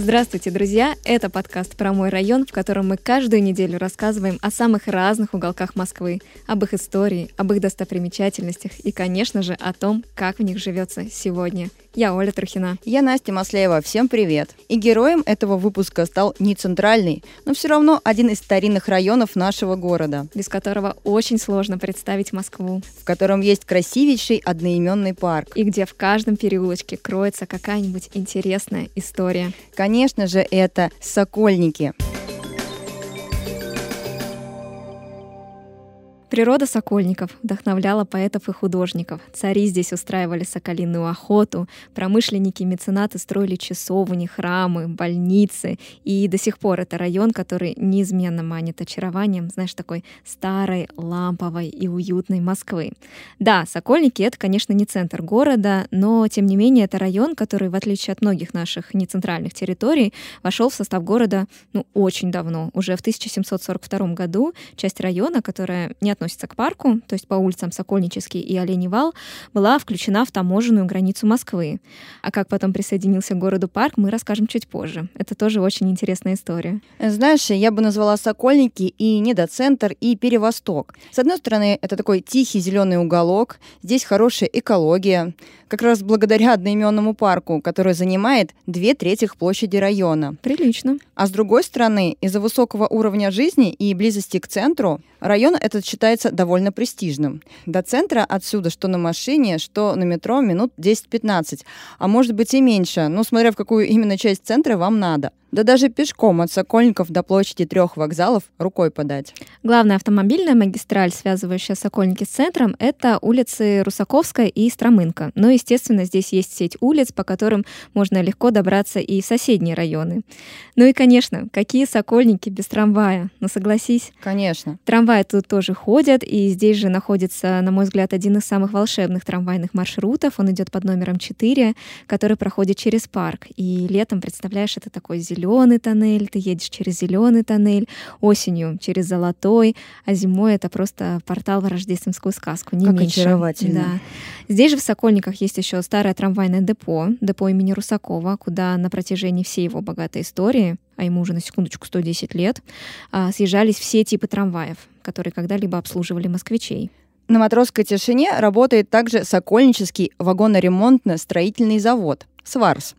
Здравствуйте, друзья! Это подкаст про мой район, в котором мы каждую неделю рассказываем о самых разных уголках Москвы, об их истории, об их достопримечательностях и, конечно же, о том, как в них живется сегодня. Я Оля Трухина. Я Настя Маслеева. Всем привет. И героем этого выпуска стал не центральный, но все равно один из старинных районов нашего города. Без которого очень сложно представить Москву. В котором есть красивейший одноименный парк. И где в каждом переулочке кроется какая-нибудь интересная история. Конечно же, это Сокольники. Природа сокольников вдохновляла поэтов и художников. Цари здесь устраивали соколиную охоту, промышленники и меценаты строили часовни, храмы, больницы. И до сих пор это район, который неизменно манит очарованием, знаешь, такой старой, ламповой и уютной Москвы. Да, Сокольники — это, конечно, не центр города, но, тем не менее, это район, который, в отличие от многих наших нецентральных территорий, вошел в состав города ну, очень давно. Уже в 1742 году часть района, которая не относится к парку, то есть по улицам Сокольнический и Оленей Вал, была включена в таможенную границу Москвы. А как потом присоединился к городу парк, мы расскажем чуть позже. Это тоже очень интересная история. Знаешь, я бы назвала Сокольники и Недоцентр, и Перевосток. С одной стороны, это такой тихий зеленый уголок, здесь хорошая экология, как раз благодаря одноименному парку, который занимает две трети площади района. Прилично. А с другой стороны, из-за высокого уровня жизни и близости к центру, район этот считается довольно престижным. До центра отсюда, что на машине, что на метро, минут 10-15, а может быть и меньше, ну, смотря в какую именно часть центра вам надо. Да даже пешком от Сокольников до площади трех вокзалов рукой подать. Главная автомобильная магистраль, связывающая Сокольники с центром, это улицы Русаковская и Стромынка. Но, естественно, здесь есть сеть улиц, по которым можно легко добраться и в соседние районы. Ну и, конечно, какие Сокольники без трамвая? Ну, согласись. Конечно. Трамваи тут тоже ходят, и здесь же находится, на мой взгляд, один из самых волшебных трамвайных маршрутов. Он идет под номером 4, который проходит через парк. И летом, представляешь, это такой зеленый зеленый тоннель, ты едешь через зеленый тоннель, осенью через золотой, а зимой это просто портал в рождественскую сказку, не как меньше. очаровательно. Да. Здесь же в Сокольниках есть еще старое трамвайное депо, депо имени Русакова, куда на протяжении всей его богатой истории а ему уже на секундочку 110 лет, а, съезжались все типы трамваев, которые когда-либо обслуживали москвичей. На Матросской тишине работает также Сокольнический вагоноремонтно-строительный завод. Сварс.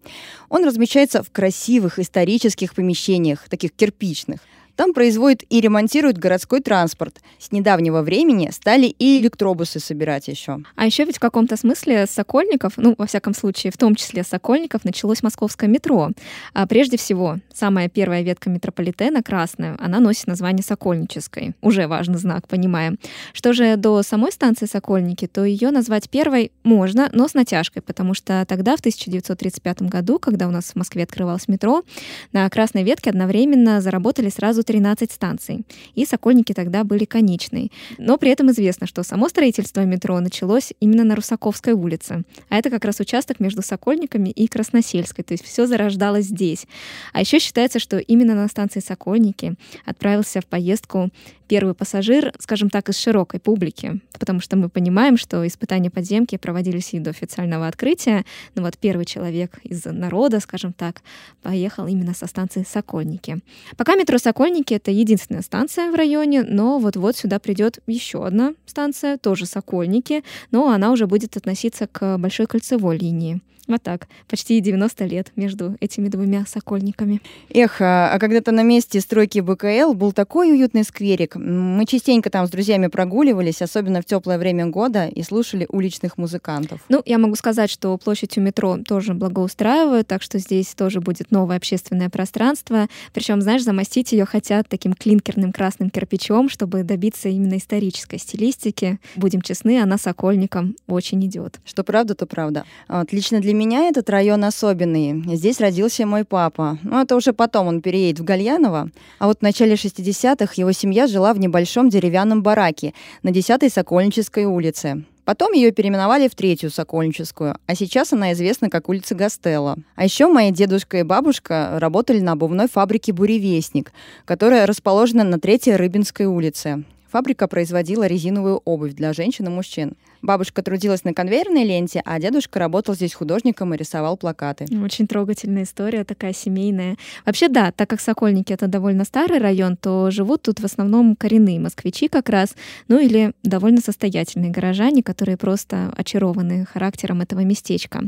Он размещается в красивых исторических помещениях, таких кирпичных. Там производят и ремонтируют городской транспорт. С недавнего времени стали и электробусы собирать еще. А еще ведь в каком-то смысле Сокольников, ну, во всяком случае, в том числе Сокольников, началось московское метро. А прежде всего, самая первая ветка метрополитена, красная, она носит название Сокольнической. Уже важный знак, понимаем. Что же до самой станции Сокольники, то ее назвать первой можно, но с натяжкой, потому что тогда, в 1935 году, когда у нас в Москве открывалось метро, на красной ветке одновременно заработали сразу 13 станций, и Сокольники тогда были конечной. Но при этом известно, что само строительство метро началось именно на Русаковской улице. А это как раз участок между Сокольниками и Красносельской, то есть все зарождалось здесь. А еще считается, что именно на станции Сокольники отправился в поездку первый пассажир, скажем так, из широкой публики, потому что мы понимаем, что испытания подземки проводились и до официального открытия, но вот первый человек из народа, скажем так, поехал именно со станции Сокольники. Пока метро Сокольники — это единственная станция в районе, но вот-вот сюда придет еще одна станция, тоже Сокольники, но она уже будет относиться к Большой кольцевой линии. Вот так. Почти 90 лет между этими двумя сокольниками. Эх, а, а когда-то на месте стройки БКЛ был такой уютный скверик. Мы частенько там с друзьями прогуливались, особенно в теплое время года, и слушали уличных музыкантов. Ну, я могу сказать, что площадь у метро тоже благоустраивают, так что здесь тоже будет новое общественное пространство. Причем, знаешь, замостить ее хотят таким клинкерным красным кирпичом, чтобы добиться именно исторической стилистики. Будем честны, она сокольникам очень идет. Что правда, то правда. Отлично для меня этот район особенный. Здесь родился мой папа. Ну, это уже потом он переедет в Гальяново. А вот в начале 60-х его семья жила в небольшом деревянном бараке на 10-й Сокольнической улице. Потом ее переименовали в третью Сокольническую, а сейчас она известна как улица Гастелла. А еще мои дедушка и бабушка работали на обувной фабрике «Буревестник», которая расположена на третьей Рыбинской улице. Фабрика производила резиновую обувь для женщин и мужчин. Бабушка трудилась на конвейерной ленте, а дедушка работал здесь художником и рисовал плакаты. Очень трогательная история, такая семейная. Вообще, да, так как Сокольники — это довольно старый район, то живут тут в основном коренные москвичи как раз, ну или довольно состоятельные горожане, которые просто очарованы характером этого местечка.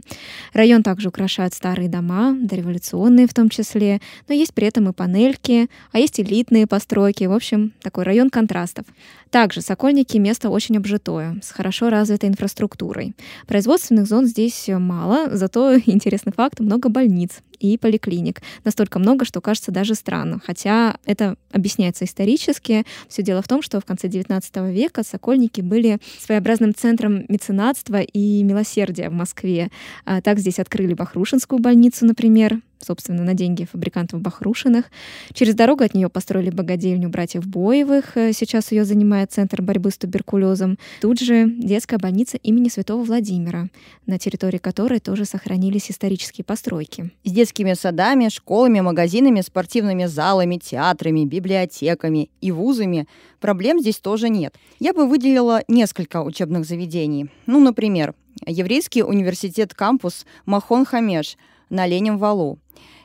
Район также украшают старые дома, дореволюционные в том числе, но есть при этом и панельки, а есть элитные постройки. В общем, такой район контрастов. Также Сокольники — место очень обжитое, с хорошо развитой инфраструктурой. Производственных зон здесь мало, зато, интересный факт, много больниц и поликлиник. Настолько много, что кажется даже странно. Хотя это объясняется исторически. Все дело в том, что в конце XIX века Сокольники были своеобразным центром меценатства и милосердия в Москве. А так здесь открыли Бахрушинскую больницу, например, собственно, на деньги фабрикантов Бахрушиных. Через дорогу от нее построили богадельню братьев Боевых. Э, сейчас ее занимает Центр борьбы с туберкулезом. Тут же детская больница имени Святого Владимира, на территории которой тоже сохранились исторические постройки. С детскими садами, школами, магазинами, спортивными залами, театрами, библиотеками и вузами проблем здесь тоже нет. Я бы выделила несколько учебных заведений. Ну, например, Еврейский университет-кампус Махон Хамеш на Ленем Валу.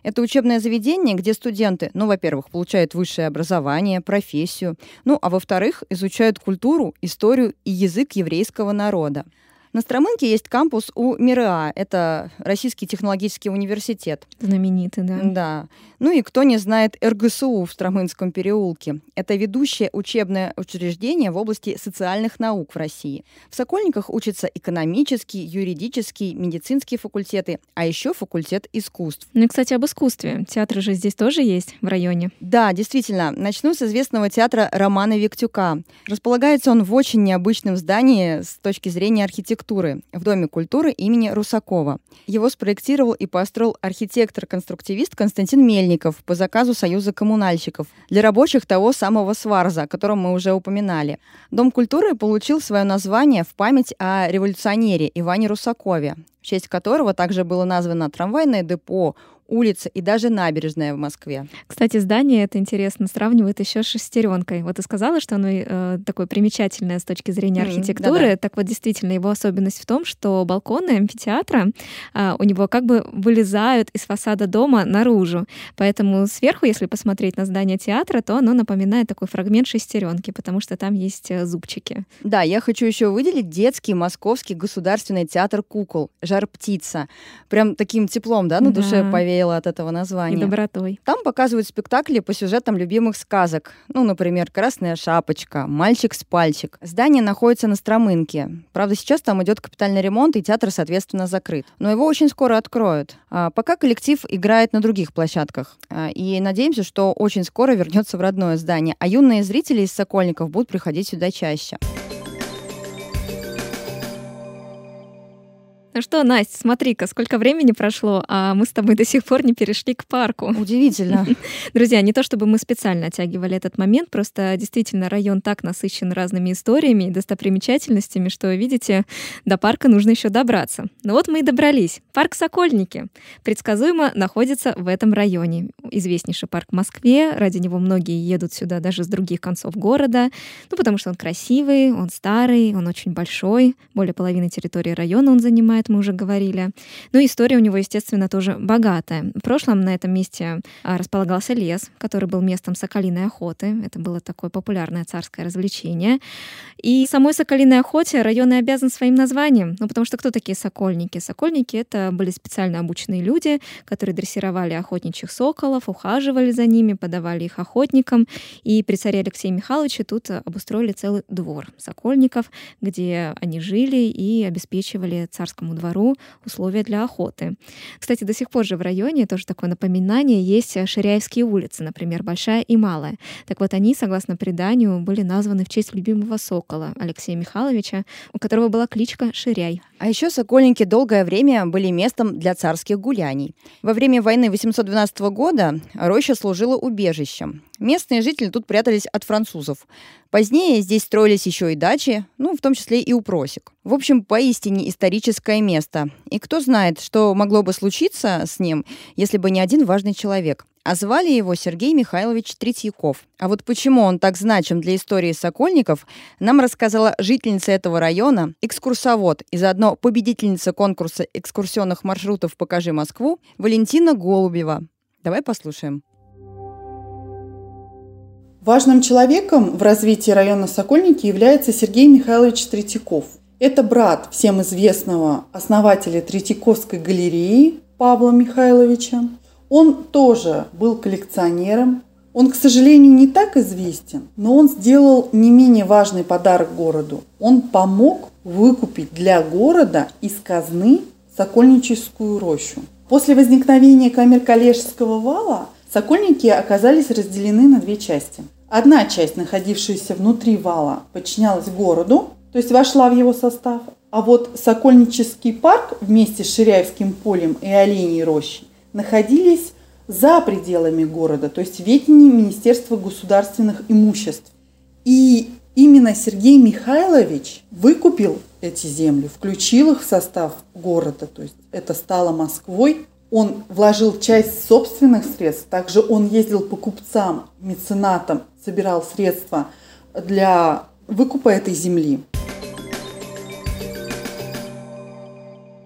Это учебное заведение, где студенты, ну, во-первых, получают высшее образование, профессию, ну, а во-вторых, изучают культуру, историю и язык еврейского народа. На Стромынке есть кампус у МИРА, это Российский технологический университет. Знаменитый, да. Да. Ну и кто не знает РГСУ в Стромынском переулке. Это ведущее учебное учреждение в области социальных наук в России. В Сокольниках учатся экономический, юридический, медицинские факультеты, а еще факультет искусств. Ну и, кстати, об искусстве. Театры же здесь тоже есть в районе. Да, действительно. Начну с известного театра Романа Виктюка. Располагается он в очень необычном здании с точки зрения архитектуры архитектуры в Доме культуры имени Русакова. Его спроектировал и построил архитектор-конструктивист Константин Мельников по заказу Союза коммунальщиков для рабочих того самого Сварза, о котором мы уже упоминали. Дом культуры получил свое название в память о революционере Иване Русакове, в честь которого также было названо трамвайное депо, улица и даже набережная в Москве. Кстати, здание это интересно сравнивает еще с шестеренкой. Вот ты сказала, что оно э, такое примечательное с точки зрения архитектуры. Да-да. Так вот, действительно, его особенность в том, что балконы амфитеатра э, у него как бы вылезают из фасада дома наружу. Поэтому сверху, если посмотреть на здание театра, то оно напоминает такой фрагмент шестеренки, потому что там есть э, зубчики. Да, я хочу еще выделить детский московский государственный театр кукол «Жар птица». Прям таким теплом, да, на да. душе повеяло повеяло от этого названия. И добротой. Там показывают спектакли по сюжетам любимых сказок. Ну, например, «Красная шапочка», «Мальчик с пальчик». Здание находится на Стромынке. Правда, сейчас там идет капитальный ремонт, и театр, соответственно, закрыт. Но его очень скоро откроют. А пока коллектив играет на других площадках. А, и надеемся, что очень скоро вернется в родное здание. А юные зрители из Сокольников будут приходить сюда чаще. Ну что, Настя, смотри-ка, сколько времени прошло, а мы с тобой до сих пор не перешли к парку. Удивительно. Друзья, не то чтобы мы специально оттягивали этот момент, просто действительно район так насыщен разными историями и достопримечательностями, что, видите, до парка нужно еще добраться. Ну вот мы и добрались. Парк Сокольники предсказуемо находится в этом районе. Известнейший парк в Москве, ради него многие едут сюда даже с других концов города, ну потому что он красивый, он старый, он очень большой, более половины территории района он занимает, мы уже говорили. Ну, история у него, естественно, тоже богатая. В прошлом на этом месте а, располагался лес, который был местом соколиной охоты. Это было такое популярное царское развлечение. И самой соколиной охоте район и обязан своим названием. Ну, потому что кто такие сокольники? Сокольники — это были специально обученные люди, которые дрессировали охотничьих соколов, ухаживали за ними, подавали их охотникам. И при царе Алексее Михайловиче тут обустроили целый двор сокольников, где они жили и обеспечивали царскому двору условия для охоты. Кстати, до сих пор же в районе тоже такое напоминание есть Ширяевские улицы, например, Большая и Малая. Так вот, они, согласно преданию, были названы в честь любимого сокола Алексея Михайловича, у которого была кличка Ширяй. А еще Сокольники долгое время были местом для царских гуляний. Во время войны 812 года роща служила убежищем. Местные жители тут прятались от французов. Позднее здесь строились еще и дачи, ну, в том числе и упросик. В общем, поистине историческое место. И кто знает, что могло бы случиться с ним, если бы не один важный человек. А звали его Сергей Михайлович Третьяков. А вот почему он так значим для истории Сокольников, нам рассказала жительница этого района, экскурсовод и заодно победительница конкурса экскурсионных маршрутов «Покажи Москву» Валентина Голубева. Давай послушаем. Важным человеком в развитии района Сокольники является Сергей Михайлович Третьяков. Это брат всем известного основателя Третьяковской галереи Павла Михайловича. Он тоже был коллекционером. Он, к сожалению, не так известен, но он сделал не менее важный подарок городу. Он помог выкупить для города из казны Сокольническую рощу. После возникновения камер Калежского вала Сокольники оказались разделены на две части. Одна часть, находившаяся внутри вала, подчинялась городу, то есть вошла в его состав, а вот Сокольнический парк вместе с Ширяевским полем и Оленей рощей находились за пределами города, то есть в ведении Министерства государственных имуществ. И именно Сергей Михайлович выкупил эти земли, включил их в состав города, то есть это стало Москвой. Он вложил часть собственных средств, также он ездил по купцам, меценатам, собирал средства для выкупа этой земли.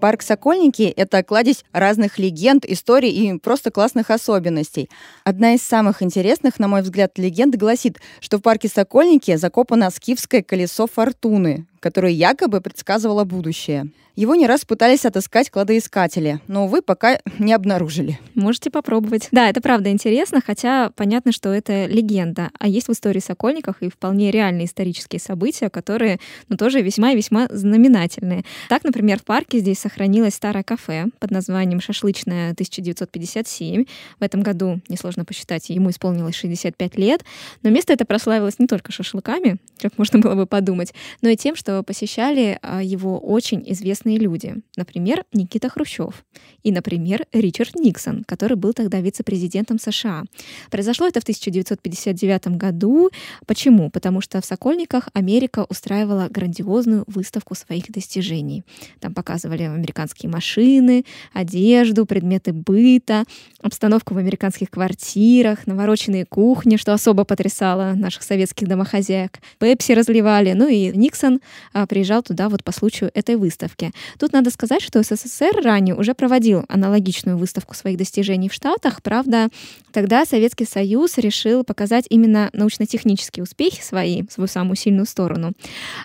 Парк Сокольники – это кладезь разных легенд, историй и просто классных особенностей. Одна из самых интересных, на мой взгляд, легенд гласит, что в парке Сокольники закопано скифское колесо фортуны, которое якобы предсказывало будущее. Его не раз пытались отыскать кладоискатели, но, увы, пока не обнаружили. Можете попробовать. Да, это правда интересно, хотя понятно, что это легенда. А есть в истории Сокольников и вполне реальные исторические события, которые, ну, тоже весьма и весьма знаменательные. Так, например, в парке здесь сохранилось старое кафе под названием «Шашлычное 1957». В этом году, несложно посчитать, ему исполнилось 65 лет. Но место это прославилось не только шашлыками, как можно было бы подумать, но и тем, что посещали а, его очень известные люди. Например, Никита Хрущев. И, например, Ричард Никсон, который был тогда вице-президентом США. Произошло это в 1959 году. Почему? Потому что в Сокольниках Америка устраивала грандиозную выставку своих достижений. Там показывали американские машины, одежду, предметы быта, обстановку в американских квартирах, навороченные кухни, что особо потрясало наших советских домохозяек. Пепси разливали. Ну и Никсон приезжал туда вот по случаю этой выставки. Тут надо сказать, что СССР ранее уже проводил аналогичную выставку своих достижений в Штатах. Правда, тогда Советский Союз решил показать именно научно-технические успехи свои, свою самую сильную сторону.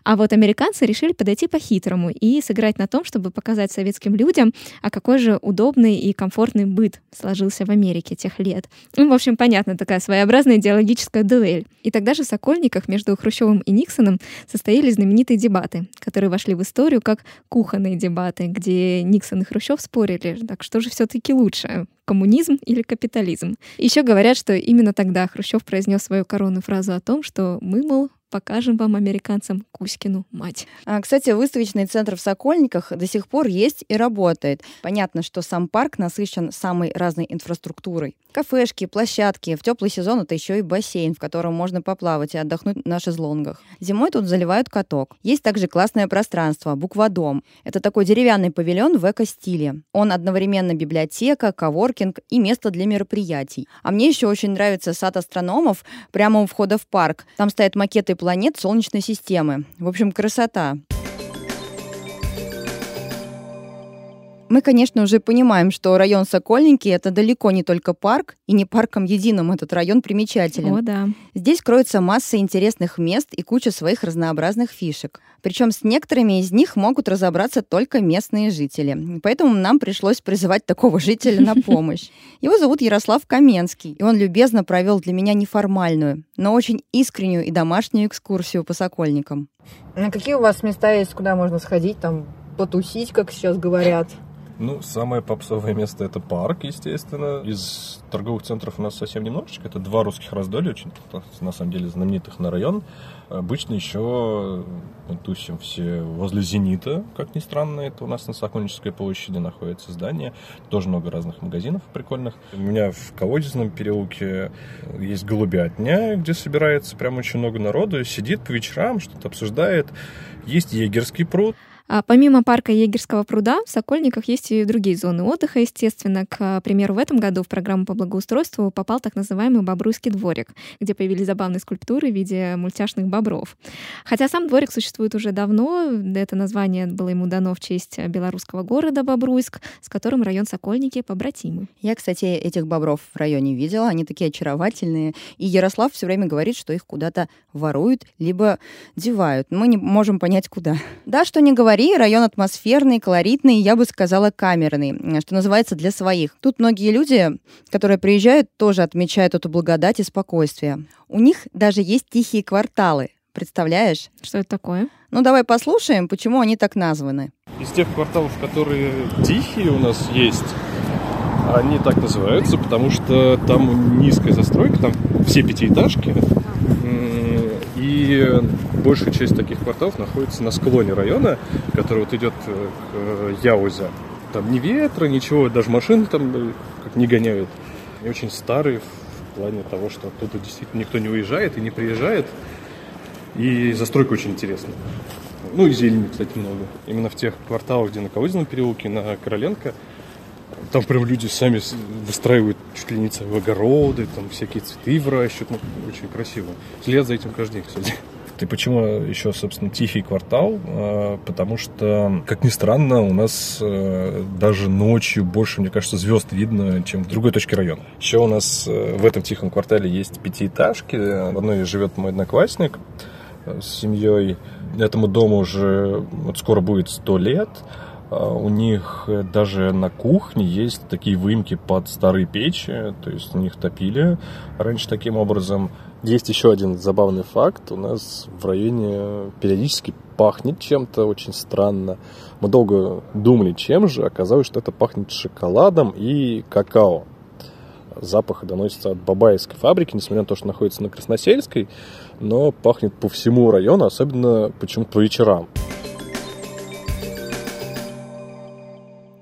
А вот американцы решили подойти по-хитрому и сыграть на том, чтобы показать советским людям, а какой же удобный и комфортный быт сложился в Америке тех лет. Ну, в общем, понятно, такая своеобразная идеологическая дуэль. И тогда же в Сокольниках между Хрущевым и Никсоном состоялись знаменитые дебаты, которые вошли в историю как кухонные дебаты, где Никсон и Хрущев спорили, так что же все-таки лучше, коммунизм или капитализм. Еще говорят, что именно тогда Хрущев произнес свою коронную фразу о том, что мы, мол, покажем вам, американцам, Кузькину мать. А, кстати, выставочный центр в Сокольниках до сих пор есть и работает. Понятно, что сам парк насыщен самой разной инфраструктурой. Кафешки, площадки. В теплый сезон это еще и бассейн, в котором можно поплавать и отдохнуть на шезлонгах. Зимой тут заливают каток. Есть также классное пространство, букводом. Это такой деревянный павильон в эко-стиле. Он одновременно библиотека, коворкинг и место для мероприятий. А мне еще очень нравится сад астрономов прямо у входа в парк. Там стоят макеты планет Солнечной системы. В общем, красота. Мы, конечно, уже понимаем, что район Сокольники — это далеко не только парк, и не парком единым этот район примечателен. О, да. Здесь кроется масса интересных мест и куча своих разнообразных фишек. Причем с некоторыми из них могут разобраться только местные жители. Поэтому нам пришлось призывать такого жителя на помощь. Его зовут Ярослав Каменский, и он любезно провел для меня неформальную, но очень искреннюю и домашнюю экскурсию по Сокольникам. А какие у вас места есть, куда можно сходить, там, потусить, как сейчас говорят? Ну, самое попсовое место это парк, естественно. Из торговых центров у нас совсем немножечко. Это два русских раздолья, очень, на самом деле, знаменитых на район. Обычно еще мы тусим все возле «Зенита», как ни странно. Это у нас на Сокольнической площади находится здание. Тоже много разных магазинов прикольных. У меня в Колодезном переулке есть голубятня, где собирается прям очень много народу. Сидит по вечерам, что-то обсуждает. Есть егерский пруд. А помимо парка Егерского пруда, в Сокольниках есть и другие зоны отдыха, естественно. К примеру, в этом году в программу по благоустройству попал так называемый Бобруйский дворик, где появились забавные скульптуры в виде мультяшных бобров. Хотя сам дворик существует уже давно, это название было ему дано в честь белорусского города Бобруйск, с которым район Сокольники побратимы. Я, кстати, этих бобров в районе видела, они такие очаровательные. И Ярослав все время говорит, что их куда-то воруют, либо девают. Мы не можем понять, куда. Да, что не говори, говори, район атмосферный, колоритный, я бы сказала, камерный, что называется, для своих. Тут многие люди, которые приезжают, тоже отмечают эту благодать и спокойствие. У них даже есть тихие кварталы. Представляешь? Что это такое? Ну, давай послушаем, почему они так названы. Из тех кварталов, которые тихие у нас есть, они так называются, потому что там низкая застройка, там все пятиэтажки, и большая часть таких кварталов находится на склоне района, который вот идет э, к э, Яузе. Там ни ветра, ничего, даже машины там э, как не гоняют. И очень старые в плане того, что оттуда действительно никто не уезжает и не приезжает. И застройка очень интересная. Ну и зелени, кстати, много. Именно в тех кварталах, где на Колызином переулке, на Короленко, там прям люди сами выстраивают чуть ли не целые огороды, там всякие цветы выращивают. Ну, очень красиво. След за этим каждый день, кстати. Ты почему еще, собственно, тихий квартал? А, потому что, как ни странно, у нас э, даже ночью больше, мне кажется, звезд видно, чем в другой точке района. Еще у нас э, в этом тихом квартале есть пятиэтажки. В одной живет мой одноклассник э, с семьей. Этому дому уже вот скоро будет сто лет. А, у них даже на кухне есть такие выемки под старые печи, то есть у них топили раньше таким образом. Есть еще один забавный факт. У нас в районе периодически пахнет чем-то очень странно. Мы долго думали, чем же. Оказалось, что это пахнет шоколадом и какао. Запах доносится от бабаевской фабрики, несмотря на то, что находится на Красносельской, но пахнет по всему району, особенно почему-то по вечерам.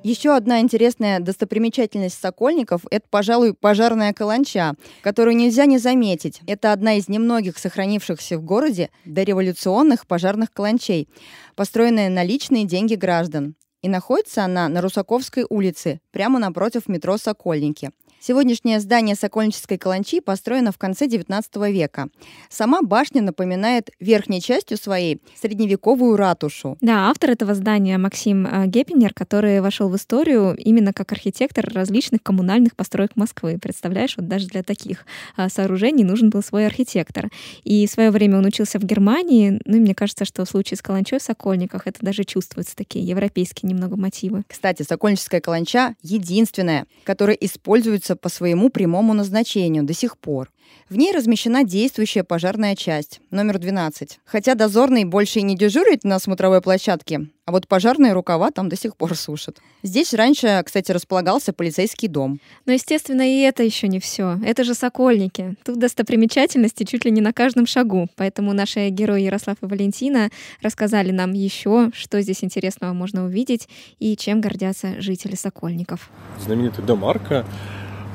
Еще одна интересная достопримечательность Сокольников – это, пожалуй, пожарная каланча, которую нельзя не заметить. Это одна из немногих сохранившихся в городе дореволюционных пожарных каланчей, построенная на личные деньги граждан. И находится она на Русаковской улице, прямо напротив метро «Сокольники». Сегодняшнее здание Сокольнической каланчи построено в конце XIX века. Сама башня напоминает верхней частью своей средневековую ратушу. Да, автор этого здания Максим э, Геппинер, который вошел в историю именно как архитектор различных коммунальных построек Москвы. Представляешь, вот даже для таких э, сооружений нужен был свой архитектор. И в свое время он учился в Германии, ну и мне кажется, что в случае с каланчой в Сокольниках это даже чувствуются такие европейские немного мотивы. Кстати, Сокольническая каланча единственная, которая используется используется по своему прямому назначению до сих пор. В ней размещена действующая пожарная часть, номер 12. Хотя дозорный больше и не дежурит на смотровой площадке, а вот пожарные рукава там до сих пор сушат. Здесь раньше, кстати, располагался полицейский дом. Но, естественно, и это еще не все. Это же Сокольники. Тут достопримечательности чуть ли не на каждом шагу. Поэтому наши герои Ярослав и Валентина рассказали нам еще, что здесь интересного можно увидеть и чем гордятся жители Сокольников. Знаменитый дом Арка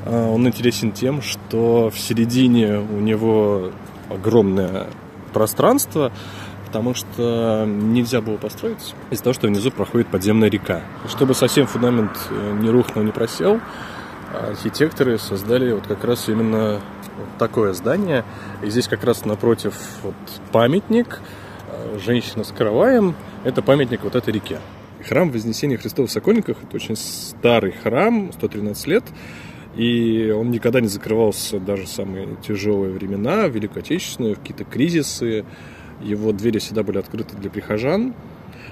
он интересен тем, что в середине у него огромное пространство, потому что нельзя было построить из-за того, что внизу проходит подземная река. Чтобы совсем фундамент э, не рухнул, не просел, архитекторы создали вот как раз именно такое здание. И здесь как раз напротив вот памятник, э, женщина с караваем, это памятник вот этой реке. Храм Вознесения Христова в Сокольниках – это очень старый храм, 113 лет, и он никогда не закрывался даже в самые тяжелые времена, в Великую Отечественную, какие-то кризисы. Его двери всегда были открыты для прихожан.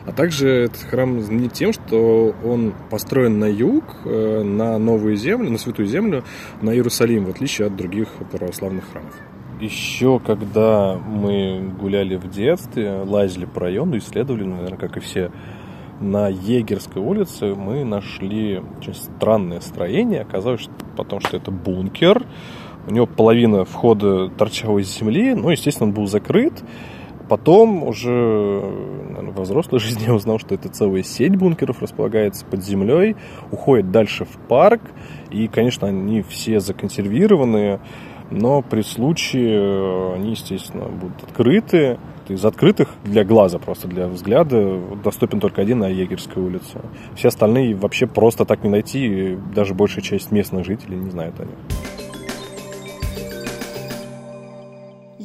А также этот храм знаменит тем, что он построен на юг, э, на новую землю, на святую землю, на Иерусалим, в отличие от других православных храмов. Еще когда мы гуляли в детстве, лазили по району, исследовали, наверное, как и все на Егерской улице мы нашли очень странное строение. Оказалось потом, что это бункер. У него половина входа торчала из земли. Ну, естественно, он был закрыт. Потом уже наверное, во взрослой жизни я узнал, что это целая сеть бункеров располагается под землей, уходит дальше в парк. И, конечно, они все законсервированные, но при случае они, естественно, будут открыты. Из открытых для глаза, просто для взгляда, доступен только один на Егерской улице. Все остальные вообще просто так не найти, даже большая часть местных жителей не знает о них.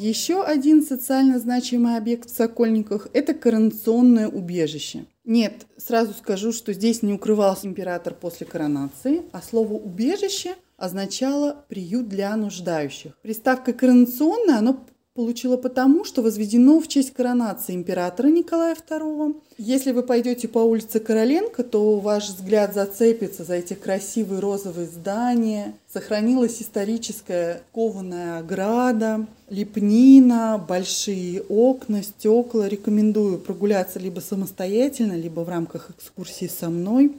Еще один социально значимый объект в Сокольниках – это коронационное убежище. Нет, сразу скажу, что здесь не укрывался император после коронации, а слово «убежище» означало «приют для нуждающих». Приставка «коронационное» оно получила потому, что возведено в честь коронации императора Николая II. Если вы пойдете по улице Короленко, то ваш взгляд зацепится за эти красивые розовые здания. Сохранилась историческая кованая ограда, лепнина, большие окна, стекла. Рекомендую прогуляться либо самостоятельно, либо в рамках экскурсии со мной.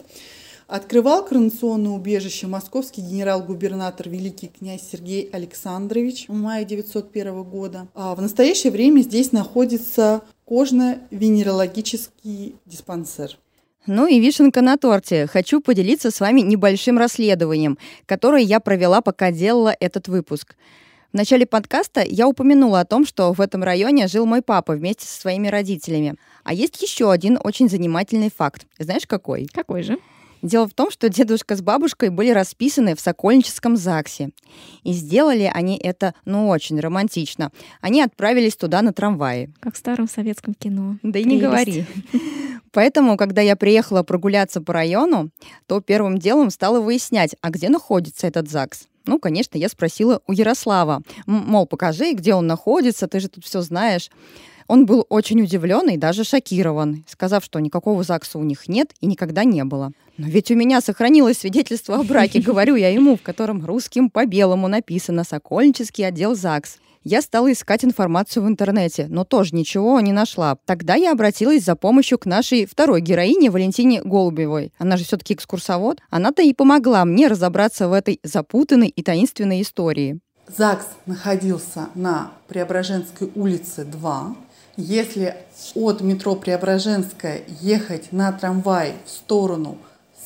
Открывал коронационное убежище московский генерал-губернатор великий князь Сергей Александрович в мае 901 года. А в настоящее время здесь находится кожно-венерологический диспансер. Ну и вишенка на торте. Хочу поделиться с вами небольшим расследованием, которое я провела, пока делала этот выпуск. В начале подкаста я упомянула о том, что в этом районе жил мой папа вместе со своими родителями. А есть еще один очень занимательный факт. Знаешь, какой? Какой же? Дело в том, что дедушка с бабушкой были расписаны в Сокольническом ЗАГСе. И сделали они это, ну, очень романтично. Они отправились туда на трамвае. Как в старом советском кино. Да и не говори. Поэтому, когда я приехала прогуляться по району, то первым делом стала выяснять, а где находится этот ЗАГС. Ну, конечно, я спросила у Ярослава. Мол, покажи, где он находится, ты же тут все знаешь. Он был очень удивлен и даже шокирован, сказав, что никакого ЗАГСа у них нет и никогда не было. Но ведь у меня сохранилось свидетельство о браке, говорю я ему, в котором русским по белому написано «Сокольнический отдел ЗАГС». Я стала искать информацию в интернете, но тоже ничего не нашла. Тогда я обратилась за помощью к нашей второй героине Валентине Голубевой. Она же все-таки экскурсовод. Она-то и помогла мне разобраться в этой запутанной и таинственной истории. ЗАГС находился на Преображенской улице 2. Если от метро Преображенская ехать на трамвай в сторону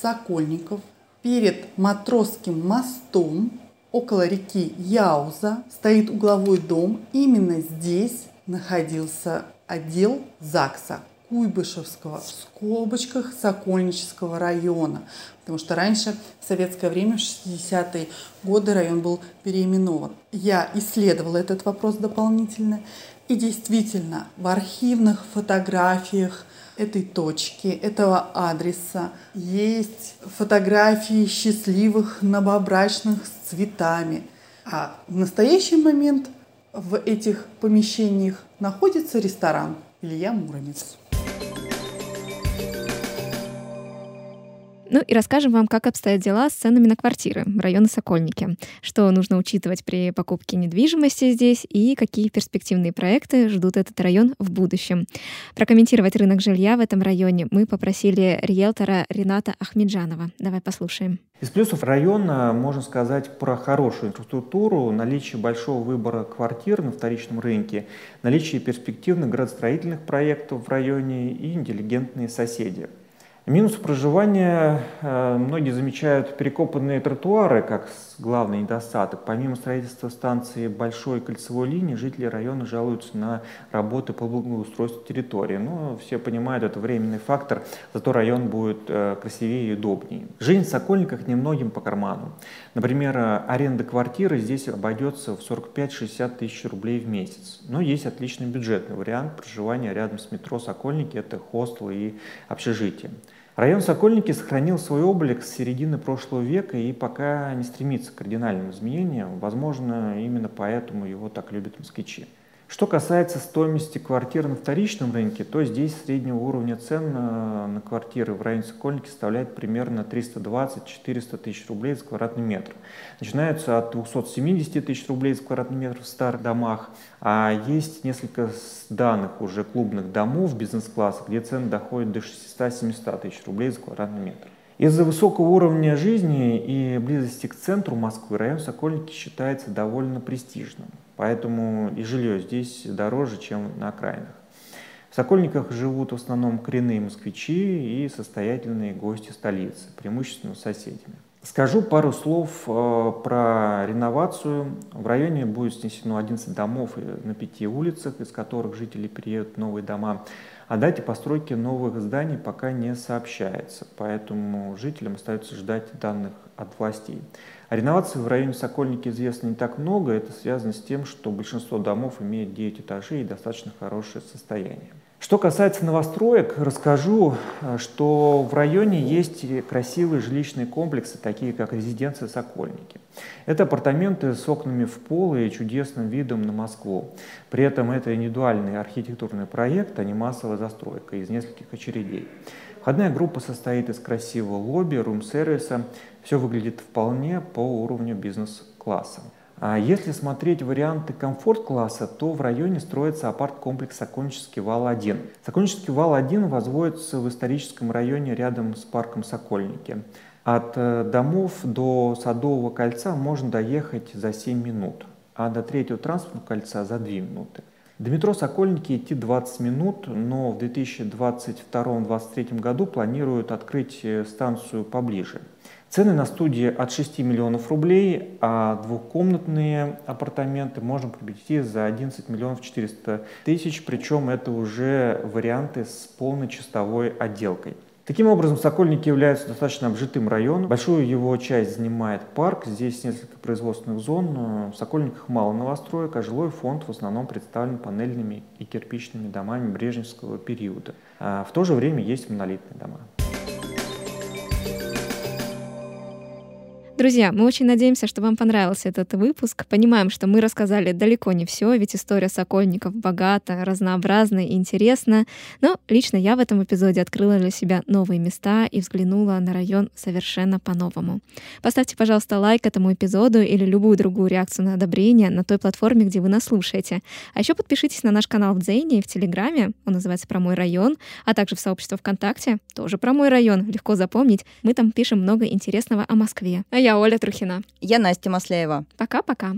Сокольников, перед Матросским мостом около реки Яуза стоит угловой дом. Именно здесь находился отдел ЗАГСа Куйбышевского в скобочках Сокольнического района. Потому что раньше, в советское время, в 60-е годы, район был переименован. Я исследовала этот вопрос дополнительно. И действительно, в архивных фотографиях этой точки, этого адреса есть фотографии счастливых новобрачных с цветами. А в настоящий момент в этих помещениях находится ресторан Илья Муромец. Ну и расскажем вам, как обстоят дела с ценами на квартиры в районе Сокольники, что нужно учитывать при покупке недвижимости здесь и какие перспективные проекты ждут этот район в будущем. Прокомментировать рынок жилья в этом районе мы попросили риэлтора Рената Ахмеджанова. Давай послушаем. Из плюсов района можно сказать про хорошую инфраструктуру, наличие большого выбора квартир на вторичном рынке, наличие перспективных градостроительных проектов в районе и интеллигентные соседи. Минус проживания э, многие замечают перекопанные тротуары как главный недостаток. Помимо строительства станции большой кольцевой линии, жители района жалуются на работы по благоустройству территории. Но все понимают, это временный фактор, зато район будет э, красивее и удобнее. Жизнь в Сокольниках немногим по карману. Например, аренда квартиры здесь обойдется в 45-60 тысяч рублей в месяц. Но есть отличный бюджетный вариант проживания рядом с метро Сокольники, это хостел и общежитие. Район Сокольники сохранил свой облик с середины прошлого века и пока не стремится к кардинальным изменениям. Возможно, именно поэтому его так любят москвичи. Что касается стоимости квартир на вторичном рынке, то здесь среднего уровня цен на квартиры в районе Сокольники составляет примерно 320-400 тысяч рублей за квадратный метр. Начинаются от 270 тысяч рублей за квадратный метр в старых домах, а есть несколько данных уже клубных домов бизнес-класса, где цены доходят до 600-700 тысяч рублей за квадратный метр. Из-за высокого уровня жизни и близости к центру Москвы район Сокольники считается довольно престижным. Поэтому и жилье здесь дороже, чем на окраинах. В Сокольниках живут в основном коренные москвичи и состоятельные гости столицы, преимущественно с соседями. Скажу пару слов э, про реновацию. В районе будет снесено 11 домов на пяти улицах, из которых жители переедут в новые дома. О дате постройки новых зданий пока не сообщается, поэтому жителям остается ждать данных от властей. О реновации в районе Сокольники известно не так много. Это связано с тем, что большинство домов имеет 9 этажей и достаточно хорошее состояние. Что касается новостроек, расскажу, э, что в районе есть красивые жилищные комплексы, такие как резиденция «Сокольники». Это апартаменты с окнами в пол и чудесным видом на Москву. При этом это индивидуальный архитектурный проект, а не массовая застройка из нескольких очередей. Входная группа состоит из красивого лобби, рум-сервиса. Все выглядит вполне по уровню бизнес-класса. А если смотреть варианты комфорт-класса, то в районе строится апарт-комплекс Сокольнический вал-1. Сокольнический вал-1 возводится в историческом районе рядом с парком Сокольники. От э, домов до Садового кольца можно доехать за 7 минут, а до третьего транспортного кольца за 2 минуты. До метро Сокольники идти 20 минут, но в 2022-2023 году планируют открыть э, станцию поближе – Цены на студии от 6 миллионов рублей, а двухкомнатные апартаменты можно приобрести за 11 миллионов 400 тысяч, причем это уже варианты с полной чистовой отделкой. Таким образом, Сокольники являются достаточно обжитым районом. Большую его часть занимает парк. Здесь несколько производственных зон. В Сокольниках мало новостроек, а жилой фонд в основном представлен панельными и кирпичными домами брежневского периода. А в то же время есть монолитные дома. Друзья, мы очень надеемся, что вам понравился этот выпуск. Понимаем, что мы рассказали далеко не все, ведь история Сокольников богата, разнообразна и интересна. Но лично я в этом эпизоде открыла для себя новые места и взглянула на район совершенно по-новому. Поставьте, пожалуйста, лайк этому эпизоду или любую другую реакцию на одобрение на той платформе, где вы нас слушаете. А еще подпишитесь на наш канал в Дзене и в Телеграме, он называется «Про мой район», а также в сообщество ВКонтакте, тоже «Про мой район», легко запомнить. Мы там пишем много интересного о Москве. А я Оля Трухина. Я Настя Масляева. Пока-пока.